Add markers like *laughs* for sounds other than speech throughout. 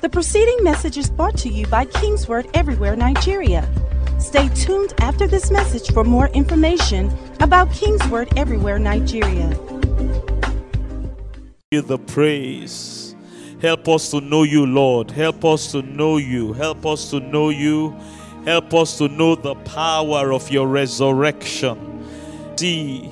The preceding message is brought to you by Kingsword Everywhere Nigeria. Stay tuned after this message for more information about Kingsword Everywhere Nigeria. you the praise. Help us to know you, Lord. Help us to know you. Help us to know you. Help us to know the power of your resurrection. See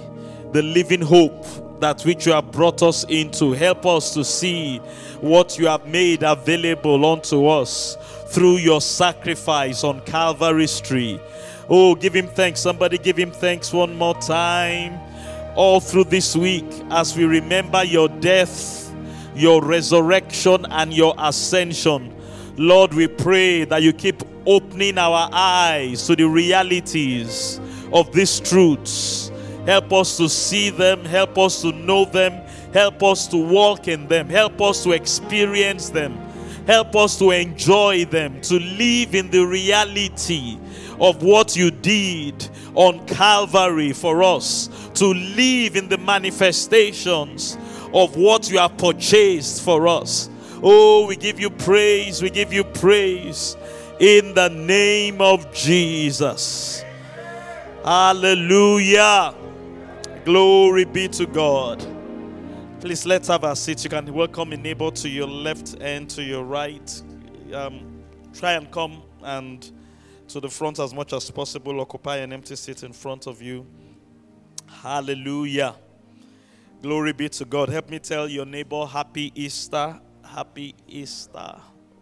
the living hope that which you have brought us into. Help us to see what you have made available unto us through your sacrifice on Calvary's tree. Oh, give him thanks. Somebody give him thanks one more time all through this week as we remember your death, your resurrection, and your ascension. Lord, we pray that you keep opening our eyes to the realities of these truths. Help us to see them, help us to know them, help us to walk in them, help us to experience them, help us to enjoy them, to live in the reality of what you did on Calvary for us, to live in the manifestations of what you have purchased for us. Oh, we give you praise, we give you praise in the name of Jesus. Hallelujah. Glory be to God. Please let's have a seat. You can welcome a neighbor to your left and to your right. Um, try and come and to the front as much as possible. Occupy an empty seat in front of you. Hallelujah. Glory be to God. Help me tell your neighbor, Happy Easter. Happy Easter.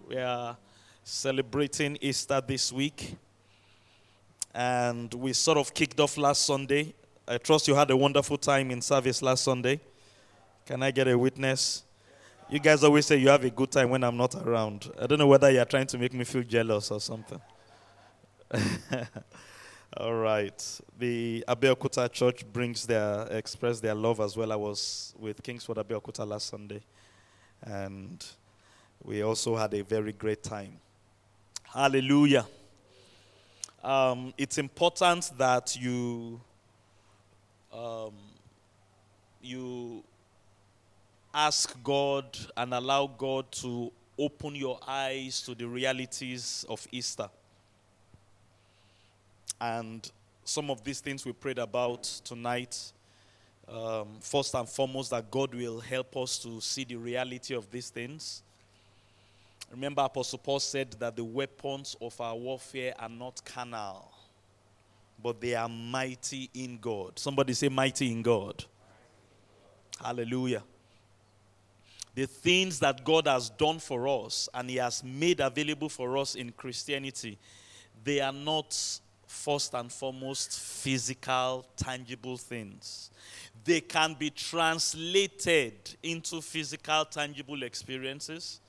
We are celebrating Easter this week. And we sort of kicked off last Sunday. I trust you had a wonderful time in service last Sunday. Can I get a witness? You guys always say you have a good time when I'm not around. I don't know whether you're trying to make me feel jealous or something. *laughs* All right. The Abeokuta Church brings their express their love as well. I was with Kingsword Abeokuta last Sunday, and we also had a very great time. Hallelujah. Um, it's important that you um, you ask God and allow God to open your eyes to the realities of Easter. And some of these things we prayed about tonight. Um, first and foremost, that God will help us to see the reality of these things. Remember, Apostle Paul said that the weapons of our warfare are not carnal, but they are mighty in God. Somebody say, mighty in God. Hallelujah. The things that God has done for us and He has made available for us in Christianity, they are not first and foremost physical, tangible things. They can be translated into physical, tangible experiences.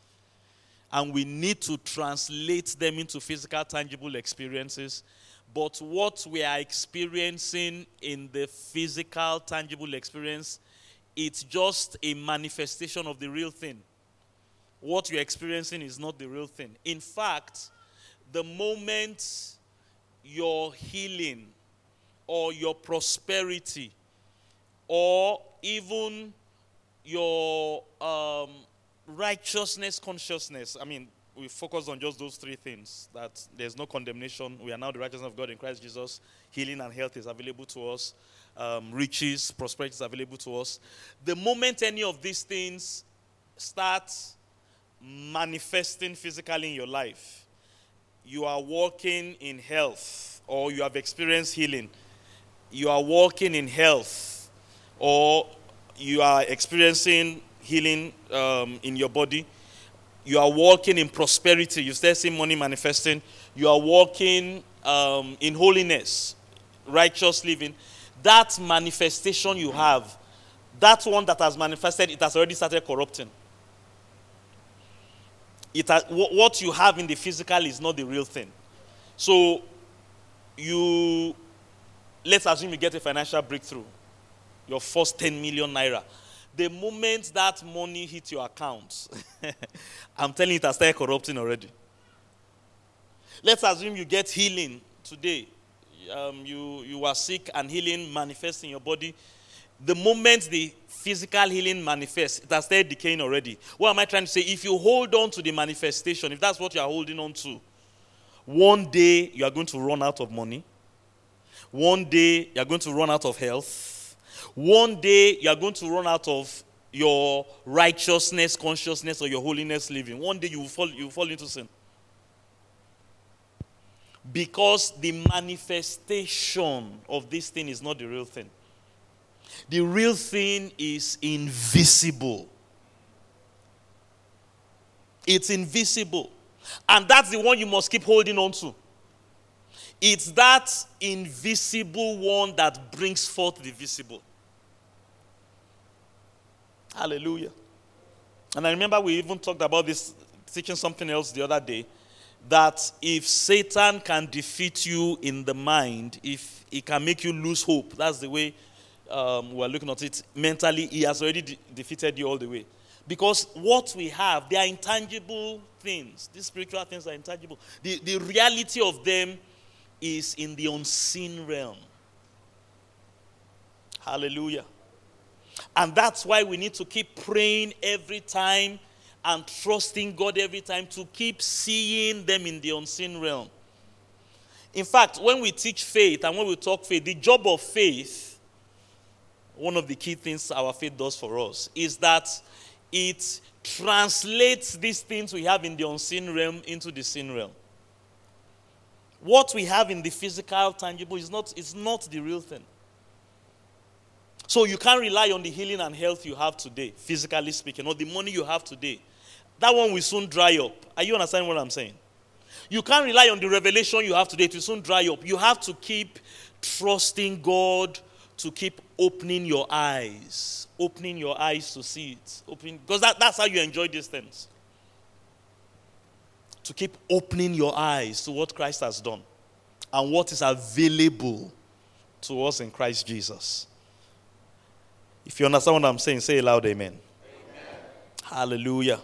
And we need to translate them into physical, tangible experiences. But what we are experiencing in the physical, tangible experience, it's just a manifestation of the real thing. What you're experiencing is not the real thing. In fact, the moment your healing or your prosperity or even your um, righteousness consciousness. I mean, we focus on just those three things that there's no condemnation. We are now the righteousness of God in Christ Jesus. Healing and health is available to us. Um, riches, prosperity is available to us. The moment any of these things start manifesting physically in your life, you are walking in health or you have experienced healing, you are walking in health or you are experiencing healing um, in your body, you are walking in prosperity, you start seeing money manifesting, you are walking um, in holiness, righteous living. That manifestation you have, that one that has manifested, it has already started corrupting. It has, what you have in the physical is not the real thing. So, you, let's assume you get a financial breakthrough, your first 10 million naira. The moment that money hits your account, *laughs* I'm telling you, it has started corrupting already. Let's assume you get healing today. Um, you, you are sick and healing manifests in your body. the moment the physical healing manifests, it has started decaying already. What am I trying to say? If you hold on to the manifestation, if that's what you are holding on to, one day you are going to run out of money. One day you are going to run out of health. One day you are going to run out of your righteousness, consciousness, or your holiness living. One day you will fall, you will fall into sin. Because the manifestation of this thing is not the real thing. The real thing is invisible. It's invisible. And that's the one you must keep holding on to. It's that invisible one that brings forth the visible. Hallelujah. And I remember we even talked about this, teaching something else the other day. That if Satan can defeat you in the mind, if he can make you lose hope, that's the way um, we're looking at it mentally, he has already de- defeated you all the way. Because what we have, they are intangible things. These spiritual things are intangible. The, the reality of them is in the unseen realm. Hallelujah. And that's why we need to keep praying every time and trusting God every time to keep seeing them in the unseen realm. In fact, when we teach faith and when we talk faith, the job of faith, one of the key things our faith does for us, is that it translates these things we have in the unseen realm into the seen realm. What we have in the physical, tangible, is not, is not the real thing. So you can't rely on the healing and health you have today, physically speaking, or the money you have today. That one will soon dry up. Are you understanding what I'm saying? You can't rely on the revelation you have today to soon dry up. You have to keep trusting God to keep opening your eyes, opening your eyes to see it. Because that, that's how you enjoy these things. To keep opening your eyes to what Christ has done and what is available to us in Christ Jesus. If you understand what I'm saying, say loud amen. amen. Hallelujah.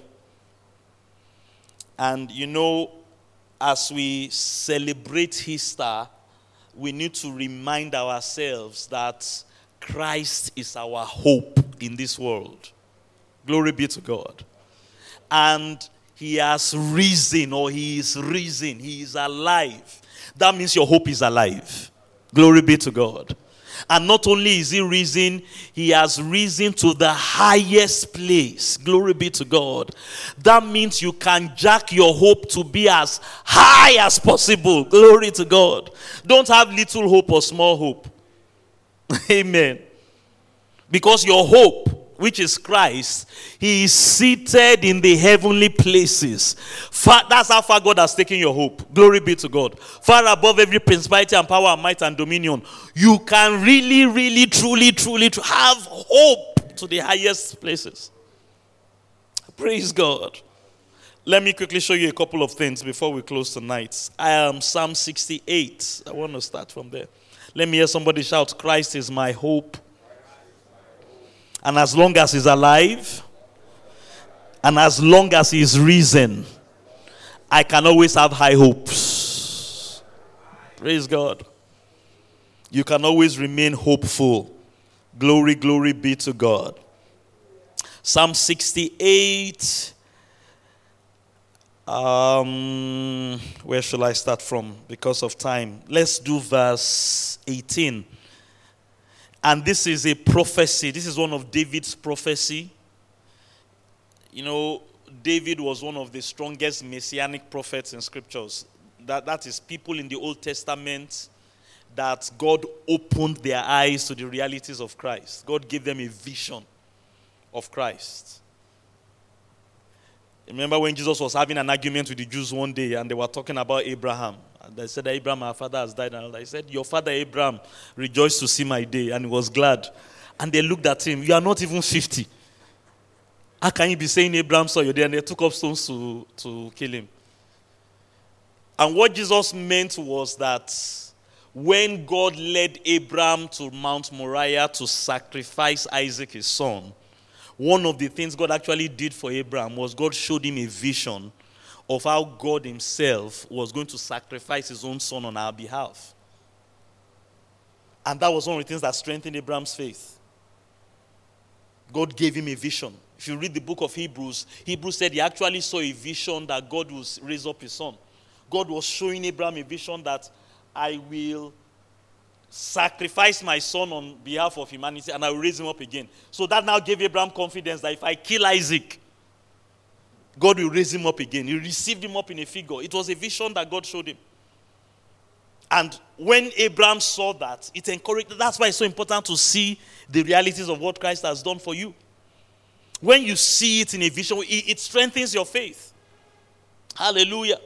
And you know, as we celebrate Easter, we need to remind ourselves that Christ is our hope in this world. Glory be to God. And he has risen, or he is risen, he is alive. That means your hope is alive. Glory be to God. And not only is he risen, he has risen to the highest place. Glory be to God. That means you can jack your hope to be as high as possible. Glory to God. Don't have little hope or small hope. *laughs* Amen. Because your hope which is Christ, he is seated in the heavenly places. That's how far God has taken your hope. Glory be to God. Far above every principality and power and might and dominion. You can really, really, truly, truly have hope to the highest places. Praise God. Let me quickly show you a couple of things before we close tonight. I am Psalm 68. I want to start from there. Let me hear somebody shout, Christ is my hope and as long as he's alive, and as long as he's risen, I can always have high hopes. Praise God. You can always remain hopeful. Glory, glory be to God. Psalm 68. Um, where shall I start from? Because of time. Let's do verse 18. And this is a prophecy. This is one of David's prophecy. You know, David was one of the strongest messianic prophets in scriptures. That, that is, people in the Old Testament that God opened their eyes to the realities of Christ. God gave them a vision of Christ. Remember when Jesus was having an argument with the Jews one day and they were talking about Abraham? And they said, Abraham, our father has died. And I said, Your father Abraham rejoiced to see my day and he was glad. And they looked at him, You are not even 50. How can you be saying Abraham saw you there? And they took up stones to, to kill him. And what Jesus meant was that when God led Abraham to Mount Moriah to sacrifice Isaac, his son, one of the things God actually did for Abraham was God showed him a vision of how God Himself was going to sacrifice His own Son on our behalf. And that was one of the things that strengthened Abraham's faith. God gave him a vision. If you read the book of Hebrews, Hebrews said he actually saw a vision that God would raise up his son. God was showing Abraham a vision that I will sacrifice my son on behalf of humanity and I will raise him up again. So that now gave Abraham confidence that if I kill Isaac, God will raise him up again. He received him up in a figure. It was a vision that God showed him. And when Abraham saw that, it encouraged. That's why it's so important to see the realities of what Christ has done for you. When you see it in a vision, it, strengthens your faith. Hallelujah.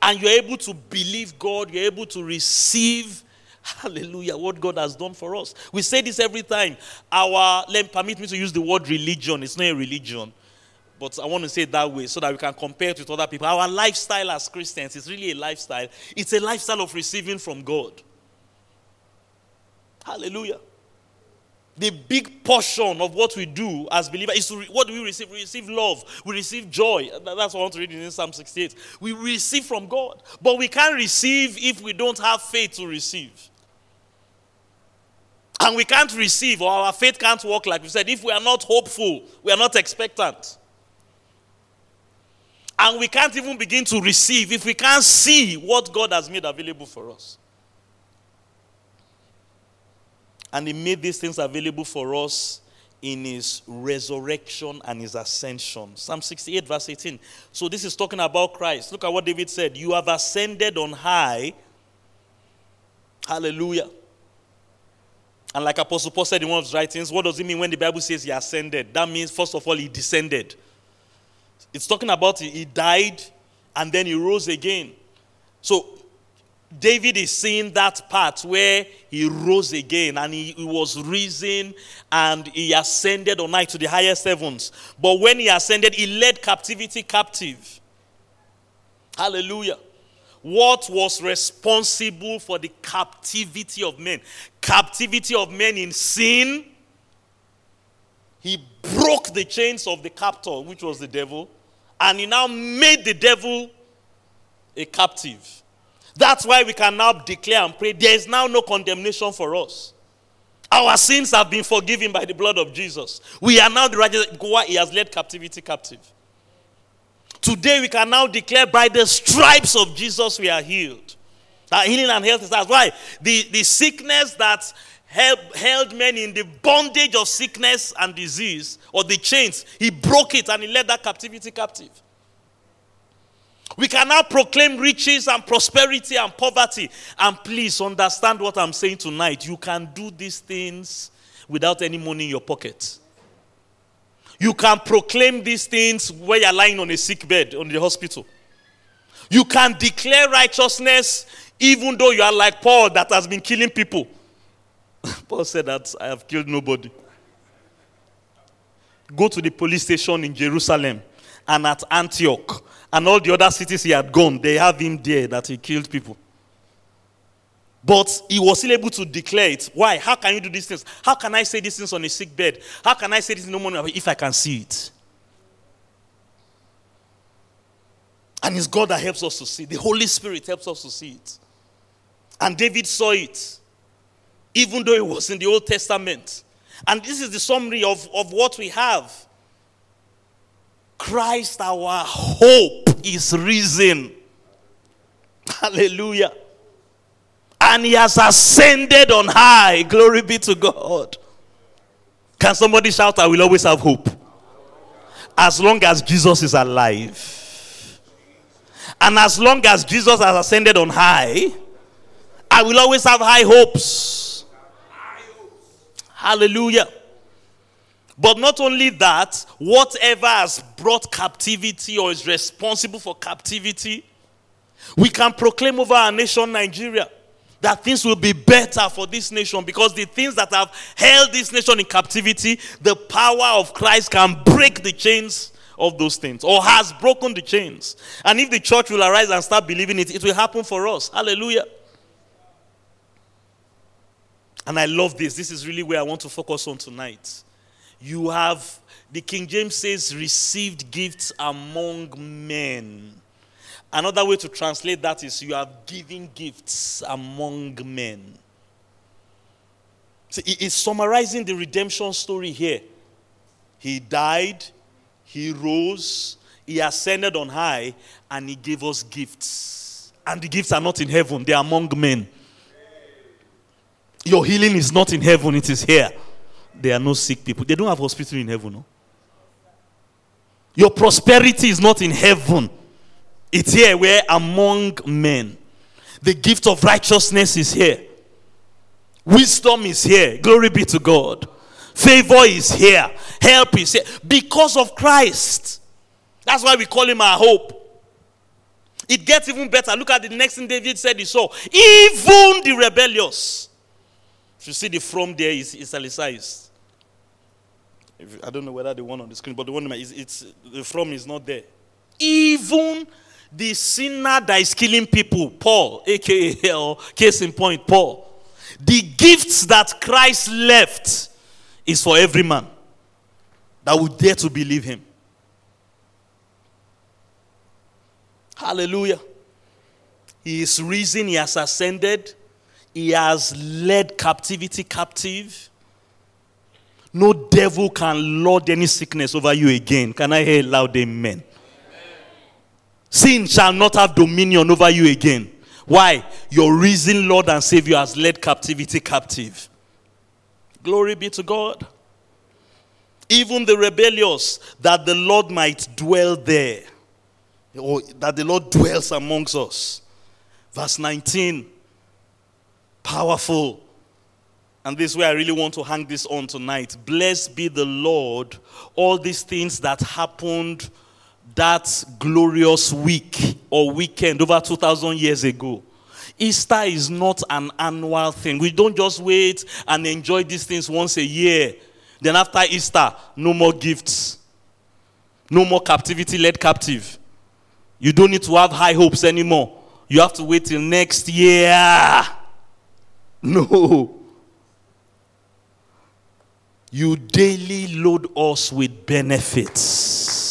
And you're able to believe God, you're able to receive, *laughs* hallelujah, what God has done for us. We say this every time. Our, let permit me to use the word religion. It's not a religion, but I want to say it that way so that we can compare it with other people. Our lifestyle as Christians is really a lifestyle, it's a lifestyle of receiving from God. Hallelujah the big portion of what we do as believers is re- what do we receive? We receive love, we receive joy. That's what I want to read in Psalm 68. We receive from God, but we can't receive if we don't have faith to receive. And we can't receive, or our faith can't work like we said, if we are not hopeful, we are not expectant. And we can't even begin to receive if we can't see what God has made available for us. And He made these things available for us in His resurrection and His ascension. Psalm 68, verse 18. So this is talking about Christ. Look at what David said You have ascended on high. Hallelujah. And like Apostle Paul said in one of his writings, what does it mean when the Bible says he ascended? That means, first of all, he descended. It's talking about he died and then he rose again. So David is seeing that part where he rose again and he, he, was risen and he ascended on night to the highest heavens. But when he ascended, he led captivity captive. Hallelujah. What was responsible for the captivity of men? Captivity of men in sin. He broke the chains of the captor, which was the devil, and he now made the devil a captive. That's why we can now declare and pray there is now no condemnation for us. Our sins have been forgiven by the blood of Jesus. We are now the righteous He has led captivity captive. Today we can now declare by the stripes of Jesus we are healed. That healing and health is that's Why? The, the sickness that held, held men in the bondage of sickness and disease, or the chains, he broke it and he led that captivity captive. We can now proclaim riches and prosperity and poverty. And please understand what I'm saying tonight. You can do these things without any money in your pocket. You can proclaim these things where you're lying on a sick bed on the hospital. You can declare righteousness even though you are like Paul that has been killing people. *laughs* Paul said that I have killed nobody. Go to the police station in Jerusalem and at Antioch and all the other cities he had gone, they have him there that he killed people. But he was still able to declare it. Why? How can you do these things? How can I say these things on a sick bed? How can I say this in no morning if I can see it? And it's God that helps us to see. The Holy Spirit helps us to see it. And David saw it, even though it was in the Old Testament. And this is the summary of, of what we have. Christ, our hope, is risen. Hallelujah. And he has ascended on high. Glory be to God. Can somebody shout, I will always have hope? As long as Jesus is alive. And as long as Jesus has ascended on high, I will always have high hopes. Hallelujah. But not only that, whatever has brought captivity or is responsible for captivity, we can proclaim over our nation, Nigeria, that things will be better for this nation because the things that have held this nation in captivity, the power of Christ can break the chains of those things or has broken the chains. And if the church will arise and start believing it, it will happen for us. Hallelujah. And I love this. This is really where I want to focus on tonight. You have, the King James says, received gifts among men. Another way to translate that is you have given gifts among men. So it's summarizing the redemption story here. He died, he rose, he ascended on high, and he gave us gifts. And the gifts are not in heaven, they are among men. Your healing is not in heaven, it is here. There are no sick people. They don't have hospital in heaven, no? Your prosperity is not in heaven. It's here where among men. The gift of righteousness is here. Wisdom is here. Glory be to God. Favor is here. Help is here. Because of Christ. That's why we call him our hope. It gets even better. Look at the next thing David said he saw. Even the rebellious. If you see the from there is italicized. I don't know whether the one on the screen, but the one is it's the from is not there. Even the sinner that is killing people, Paul, aka case in point, Paul. The gifts that Christ left is for every man that would dare to believe him. Hallelujah. He is risen, he has ascended, he has led captivity captive. No devil can lord any sickness over you again. Can I hear loud amen? Sin shall not have dominion over you again. Why? Your risen Lord and Savior has led captivity captive. Glory be to God. Even the rebellious, that the Lord might dwell there, or that the Lord dwells amongst us. Verse 19. Powerful. And this way I really want to hang this on tonight. Blessed be the Lord. All these things that happened that glorious week or weekend over 2,000 years ago. Easter is not an annual thing. We don't just wait and enjoy these things once a year. Then after Easter, no more gifts. No more captivity led captive. You don't need to have high hopes anymore. You have to wait till next year. *laughs* No. You daily load us with benefits.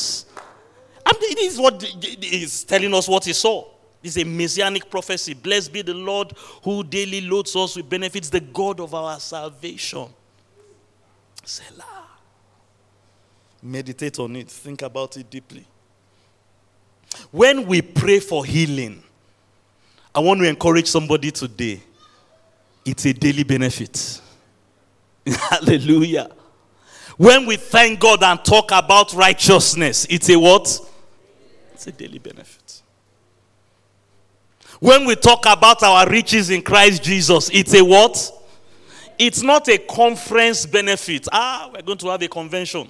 And it is what is telling us what he saw. It's a messianic prophecy. Blessed be the Lord who daily loads us with benefits, the God of our salvation. Selah. Meditate on it, think about it deeply. When we pray for healing, I want to encourage somebody today. It's a daily benefit. *laughs* Hallelujah. When we thank God and talk about righteousness, it's a what? It's a daily benefit. When we talk about our riches in Christ Jesus, it's a what? It's not a conference benefit. Ah, we're going to have a convention.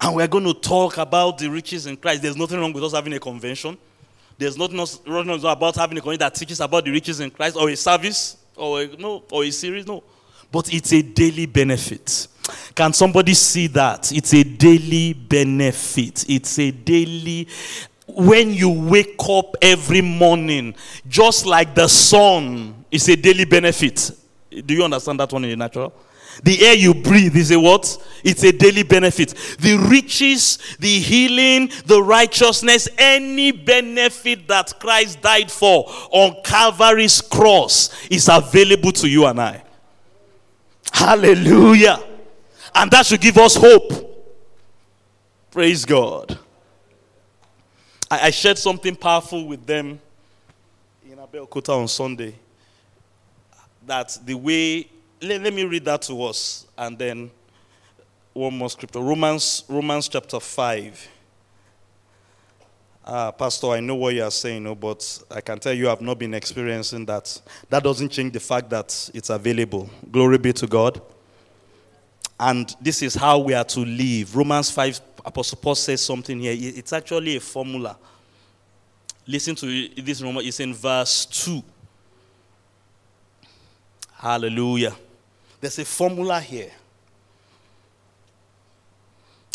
And we're going to talk about the riches in Christ. There's nothing wrong with us having a convention. There's nothing wrong about having a convention that teaches about the riches in Christ or a service or a, no or a series. No. But it's a daily benefit. Can somebody see that? It's a daily benefit. It's a daily when you wake up every morning, just like the sun is a daily benefit. Do you understand that one in the natural? The air you breathe is a what? It's a daily benefit. The riches, the healing, the righteousness, any benefit that Christ died for on Calvary's cross is available to you and I. Hallelujah. And that should give us hope. Praise God. I, I shared something powerful with them in Abeokuta on Sunday. That the way, let, let me read that to us and then one more scripture. Romans, Romans chapter 5. Uh, Pastor, I know what you are saying, but I can tell you I've not been experiencing that. That doesn't change the fact that it's available. Glory be to God. And this is how we are to live. Romans 5 Apostle Paul says something here. It's actually a formula. Listen to this, Romans. it's in verse 2. Hallelujah. There's a formula here.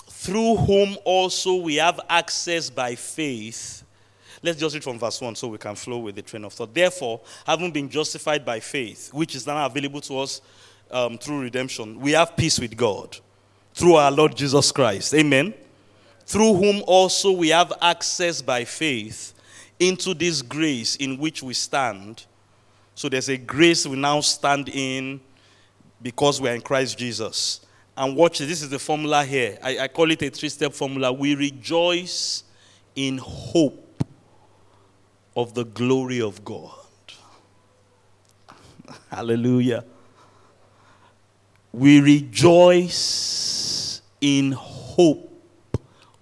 Through whom also we have access by faith. Let's just read from verse 1 so we can flow with the train of thought. Therefore, having been justified by faith, which is now available to us um, through redemption, we have peace with God through our Lord Jesus Christ. Amen through whom also we have access by faith into this grace in which we stand. So there's a grace we now stand in because we're in Christ Jesus. And watch. This is the formula here. I, I call it a three step formula. We rejoice in hope of the glory of God. *laughs* Hallelujah. We rejoice in hope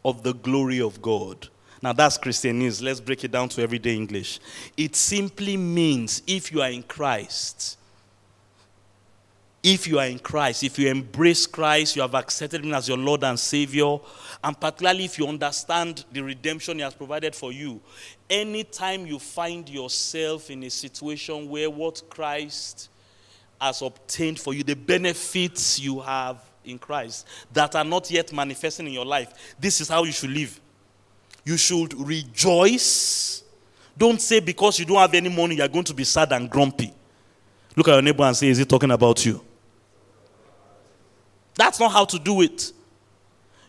of the glory of God. Now that's Christian news. Let's break it down to everyday English. It simply means if you are in Christ, if you are in Christ, if you embrace Christ, you have accepted Him as your Lord and Savior, and particularly if you understand the redemption He has provided for you, anytime you find yourself in a situation where what Christ has obtained for you, the benefits you have in Christ that are not yet manifesting in your life, this is how you should live. You should rejoice. Don't say because you don't have any money, you are going to be sad and grumpy. Look at your neighbor and say, Is he talking about you? That's not how to do it.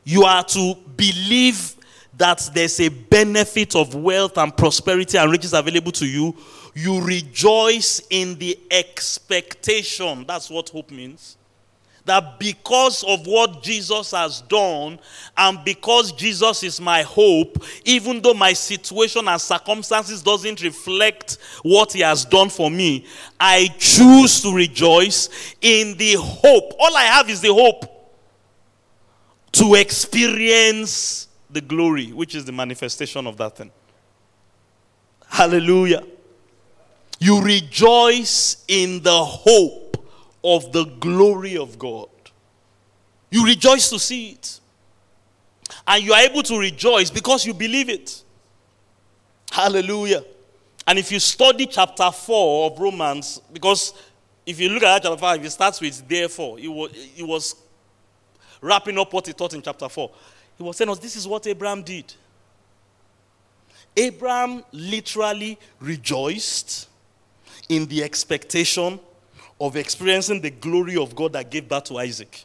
You are to believe that there's a benefit of wealth and prosperity and riches available to you. You rejoice in the expectation. That's what hope means that because of what Jesus has done and because Jesus is my hope, even though my situation and circumstances doesn't reflect what he has done for me, I choose to rejoice in the hope. All I have is the hope to experience the glory, which is the manifestation of that thing. Hallelujah. You rejoice in the hope of the glory of God. You rejoice to see it. And you are able to rejoice because you believe it. Hallelujah. And if you study chapter 4 of Romans, because if you look at chapter 5, it starts with therefore. It was, was wrapping up what he taught in chapter 4. He was saying this is what Abraham did. Abraham literally rejoiced in the expectation of experiencing the glory of God that gave birth to Isaac.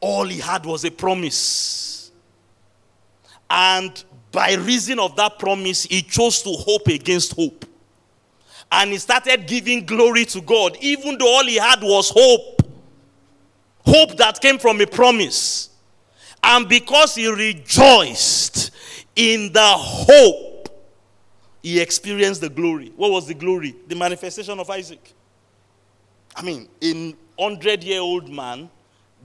All he had was a promise. And by reason of that promise, he chose to hope against hope. And he started giving glory to God, even though all he had was hope. Hope that came from a promise. And because he rejoiced in the hope he experienced the glory. What was the glory? The manifestation of Isaac. I mean, a 100 year old man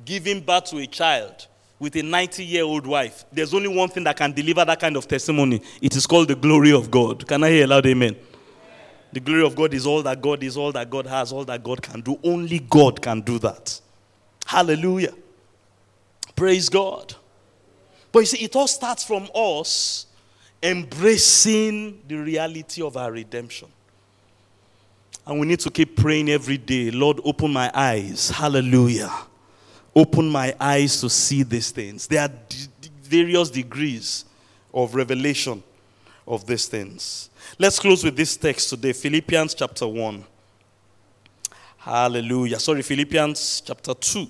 giving birth to a child with a 90 year old wife. There's only one thing that can deliver that kind of testimony. It is called the glory of God. Can I hear a loud amen? The glory of God is all that God is, all that God has, all that God can do. Only God can do that. Hallelujah. Praise God. But you see, it all starts from us embracing the reality of our redemption. And we need to keep praying every day Lord, open my eyes. Hallelujah. Open my eyes to see these things. There are d- various degrees of revelation of these things. Let's close with this text today Philippians chapter 1. Hallelujah. Sorry, Philippians chapter 2.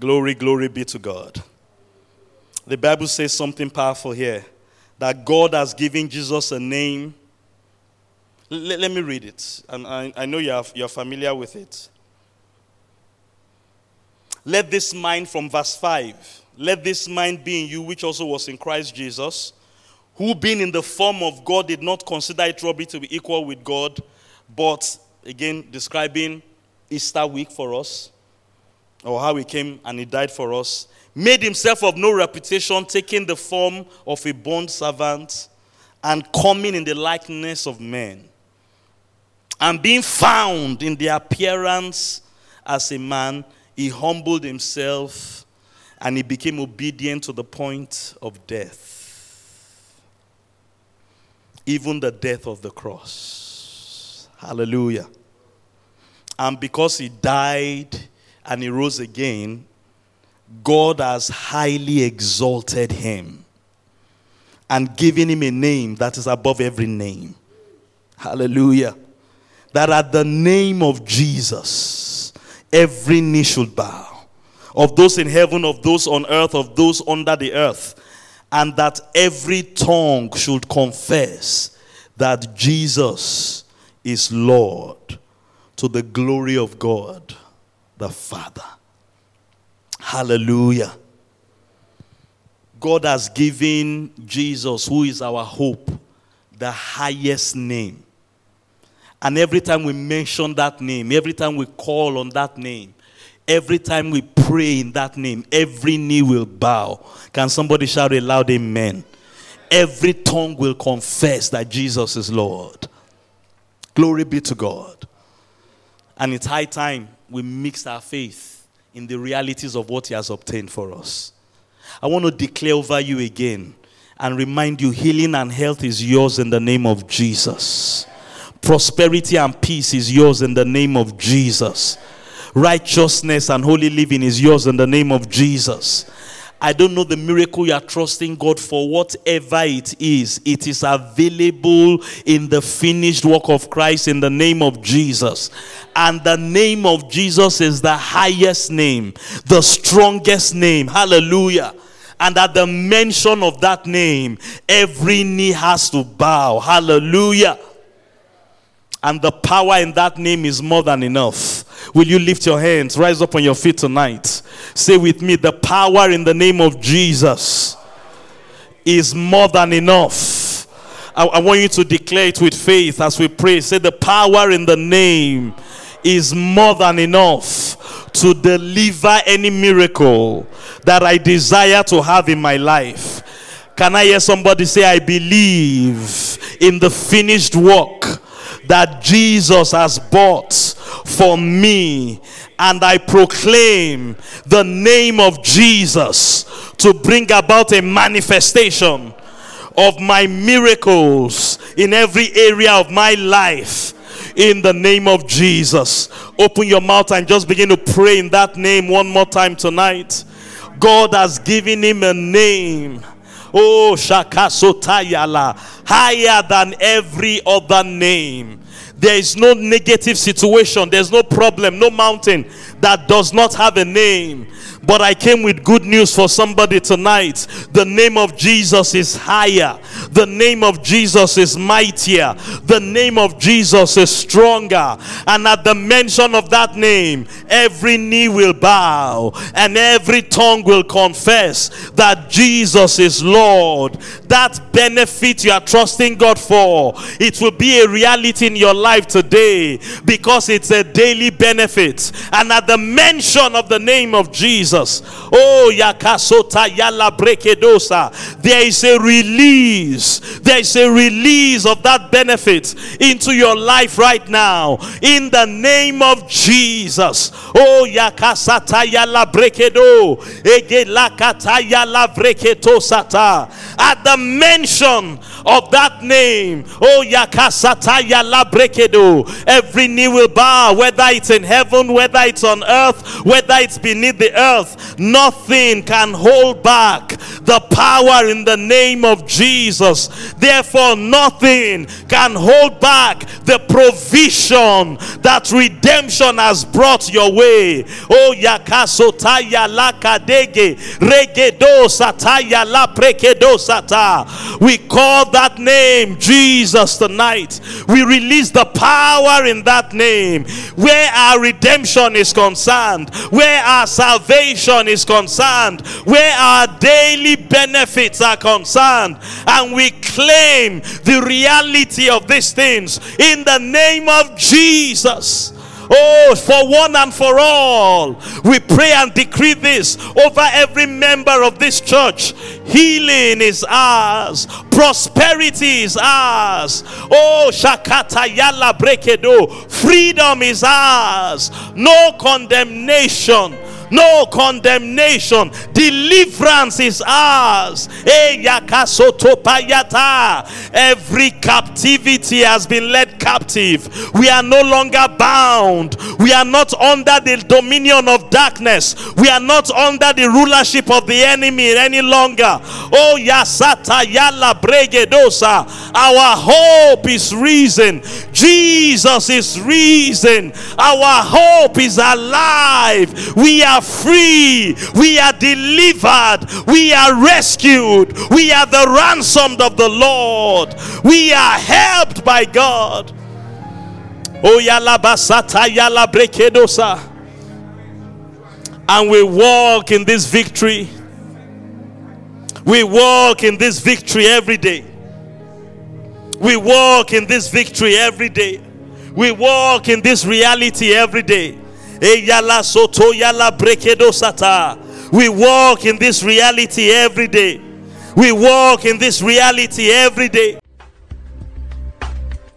Glory, glory be to God. The Bible says something powerful here that God has given Jesus a name. L- let me read it. And I, I know you're, you're familiar with it. Let this mind from verse 5 let this mind be in you, which also was in Christ Jesus, who being in the form of God did not consider it robbery to be equal with God, but again, describing Easter week for us, or how he came and he died for us made himself of no reputation, taking the form of a bond servant and coming in the likeness of men. And being found in the appearance as a man, he humbled himself and he became obedient to the point of death. Even the death of the cross. Hallelujah. And because he died and he rose again, God has highly exalted him and given him a name that is above every name. Hallelujah. That at the name of Jesus, every knee should bow. Of those in heaven, of those on earth, of those under the earth. And that every tongue should confess that Jesus is Lord to the glory of God the Father. Hallelujah. God has given Jesus, who is our hope, the highest name. And every time we mention that name, every time we call on that name, every time we pray in that name, every knee will bow. Can somebody shout a loud amen? Every tongue will confess that Jesus is Lord. Glory be to God. And it's high time we mix our faith in the realities of what He has obtained for us. I want to declare over you again and remind you healing and health is yours in the name of Jesus. Prosperity and peace is yours in the name of Jesus. Righteousness and holy living is yours in the name of Jesus. I don't know the miracle you are trusting God for, whatever it is, it is available in the finished work of Christ in the name of Jesus. And the name of Jesus is the highest name, the strongest name. Hallelujah. And at the mention of that name, every knee has to bow. Hallelujah. And the power in that name is more than enough. Will you lift your hands? Rise up on your feet tonight. Say with me, the power in the name of Jesus is more than enough. I, I, want you to declare it with faith as we pray. Say, the power in the name is more than enough to deliver any miracle that I desire to have in my life. Can I hear somebody say, I believe in the finished work that Jesus has bought for me. And I proclaim the name of Jesus to bring about a manifestation of my miracles in every area of my life in the name of Jesus. Open your mouth and just begin to pray in that name one more time tonight. God has given him a name. Oh, Shakasotayala, higher than every other name. There is no negative situation, there's no problem, no mountain that does not have a name. But I came with good news for somebody tonight. The name of Jesus is higher. The name of Jesus is mightier. The name of Jesus is stronger. And at the mention of that name, every knee will bow and every tongue will confess that Jesus is Lord. That benefit you are trusting God for, it will be a reality in your life today because it's a daily benefit. And at the mention of the name of Jesus, Jesus. Oh, Yakasota Yala Brekedosa. There is a release. There is a release of that benefit into your life right now. In the name of Jesus. Oh, Yakasata Yala Brekedo. Ege Lakata Yala Breketosata. At the mention of that name, oh, Yakasata Yala Brekedo. Every knee will bow, whether it's in heaven, whether it's on earth, whether it's beneath the earth nothing can hold back the power in the name of Jesus. Therefore, nothing can hold back the provision that redemption has brought your way. Oh, yakasotaya lakadege regedo sataya la prekedo sata. We call that name Jesus tonight. We release the power in that name where our redemption is concerned, where our salvation is concerned, where our daily benefits are concerned, and we claim the reality of these things in the name of Jesus. Oh, for one and for all, we pray and decree this over every member of this church. Healing is ours, prosperity is ours. Oh, Shakata Yala Brekedo, freedom is ours, no condemnation no condemnation. Deliverance is ours. Eh, Every captivity has been led captive. We are no longer bound. We are not under the dominion of darkness. We are not under the rulership of the enemy any longer. Oh, Yasata Yala Bregedosa. Our hope is risen. Jesus is risen. Our hope is alive. We are are free, we are delivered, we are rescued, we are the ransomed of the Lord, we are helped by God. Oh, yala basata yala brekedosa. And we walk in this victory. We walk in this victory every day. We walk in this victory every day. We walk in this reality every day. Eh, sata. We walk in this reality every day. We walk in this reality every day.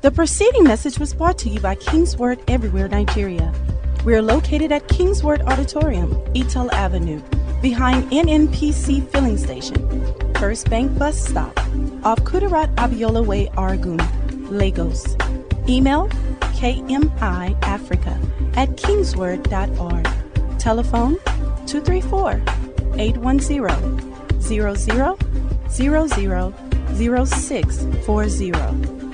The preceding message was brought to you by KingsWord Everywhere Nigeria. We are located at KingsWord Auditorium, Etel Avenue, behind NNPC Filling Station, First Bank Bus Stop, off Kudirat Abiola Way, Oregun, Lagos. Email kmiafrica at kingsword.org. Telephone 234 810 0000 0640.